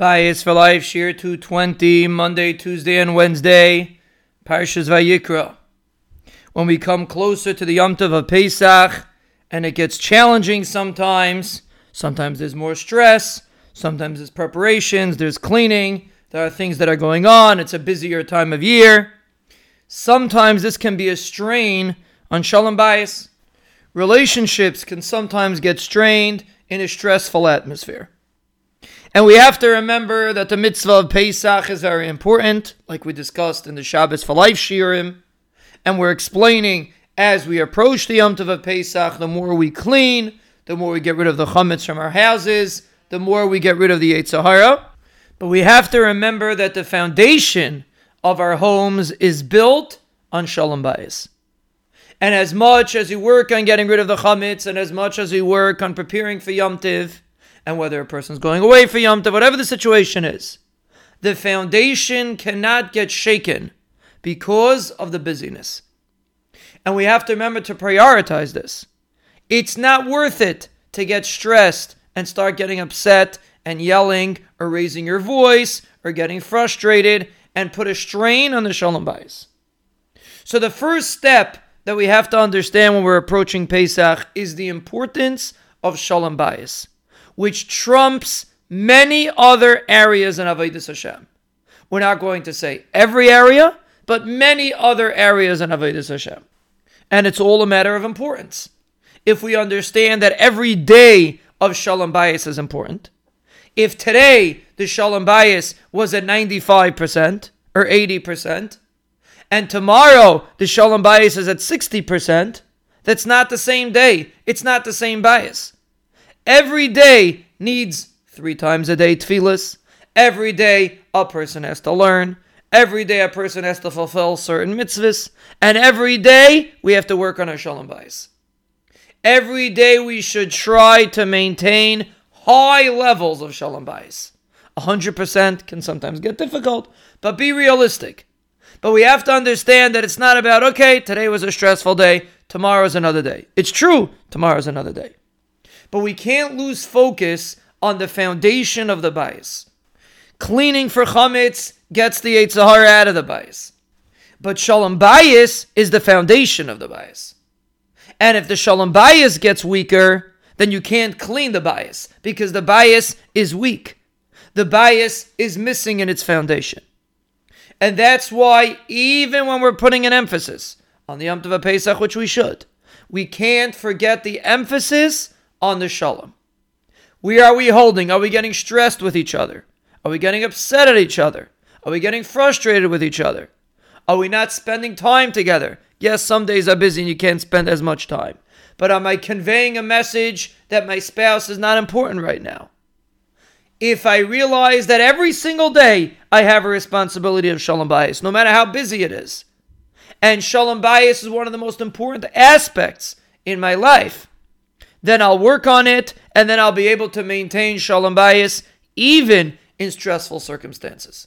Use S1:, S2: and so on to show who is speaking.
S1: Bayis for Life, Shiur 220, Monday, Tuesday, and Wednesday, Parshas Vayikra. When we come closer to the Yom Tov of Pesach, and it gets challenging sometimes, sometimes there's more stress, sometimes there's preparations, there's cleaning, there are things that are going on, it's a busier time of year. Sometimes this can be a strain on Shalom Bayis. Relationships can sometimes get strained in a stressful atmosphere. And we have to remember that the mitzvah of Pesach is very important, like we discussed in the Shabbos for Life Shiurim. And we're explaining as we approach the Yom Tov of Pesach, the more we clean, the more we get rid of the chametz from our houses, the more we get rid of the Yetzer Hara. But we have to remember that the foundation of our homes is built on Shalom Bayis. And as much as we work on getting rid of the chametz, and as much as we work on preparing for Yom Tov, and whether a person's going away for Yom Tov, whatever the situation is, the foundation cannot get shaken because of the busyness. And we have to remember to prioritize this. It's not worth it to get stressed and start getting upset and yelling or raising your voice or getting frustrated and put a strain on the Shalom Bayis. So the first step that we have to understand when we're approaching Pesach is the importance of Shalom Bayis which trumps many other areas in Avodah Hashem. We're not going to say every area, but many other areas in Avodah Hashem. And it's all a matter of importance. If we understand that every day of Shalom Bayis is important, if today the Shalom Bayis was at 95% or 80%, and tomorrow the Shalom Bayis is at 60%, that's not the same day. It's not the same bayis. Every day needs three times a day tefillas. Every day a person has to learn. Every day a person has to fulfill certain mitzvahs. And every day we have to work on our shalom bayis. Every day we should try to maintain high levels of shalom bayis. 100% can sometimes get difficult, but be realistic. But we have to understand that it's not about, okay, today was a stressful day, tomorrow is another day. It's true, tomorrow is another day. But we can't lose focus on the foundation of the bayis. Cleaning for chametz gets the Yetzer Hara out of the bayis. But shalom bayis is the foundation of the bayis. And if the shalom bayis gets weaker, then you can't clean the bayis because the bayis is weak. The bayis is missing in its foundation. And that's why, even when we're putting an emphasis on the Yom Tov Pesach, which we should, we can't forget the emphasis on the shalom. Where are we holding? Are we getting stressed with each other? Are we getting upset at each other? Are we getting frustrated with each other? Are we not spending time together? Yes, some days are busy and you can't spend as much time. But am I conveying a message that my spouse is not important right now? If I realize that every single day I have a responsibility of shalom bayis, no matter how busy it is, and shalom bayis is one of the most important aspects in my life, then I'll work on it, and then I'll be able to maintain shalom bayis even in stressful circumstances.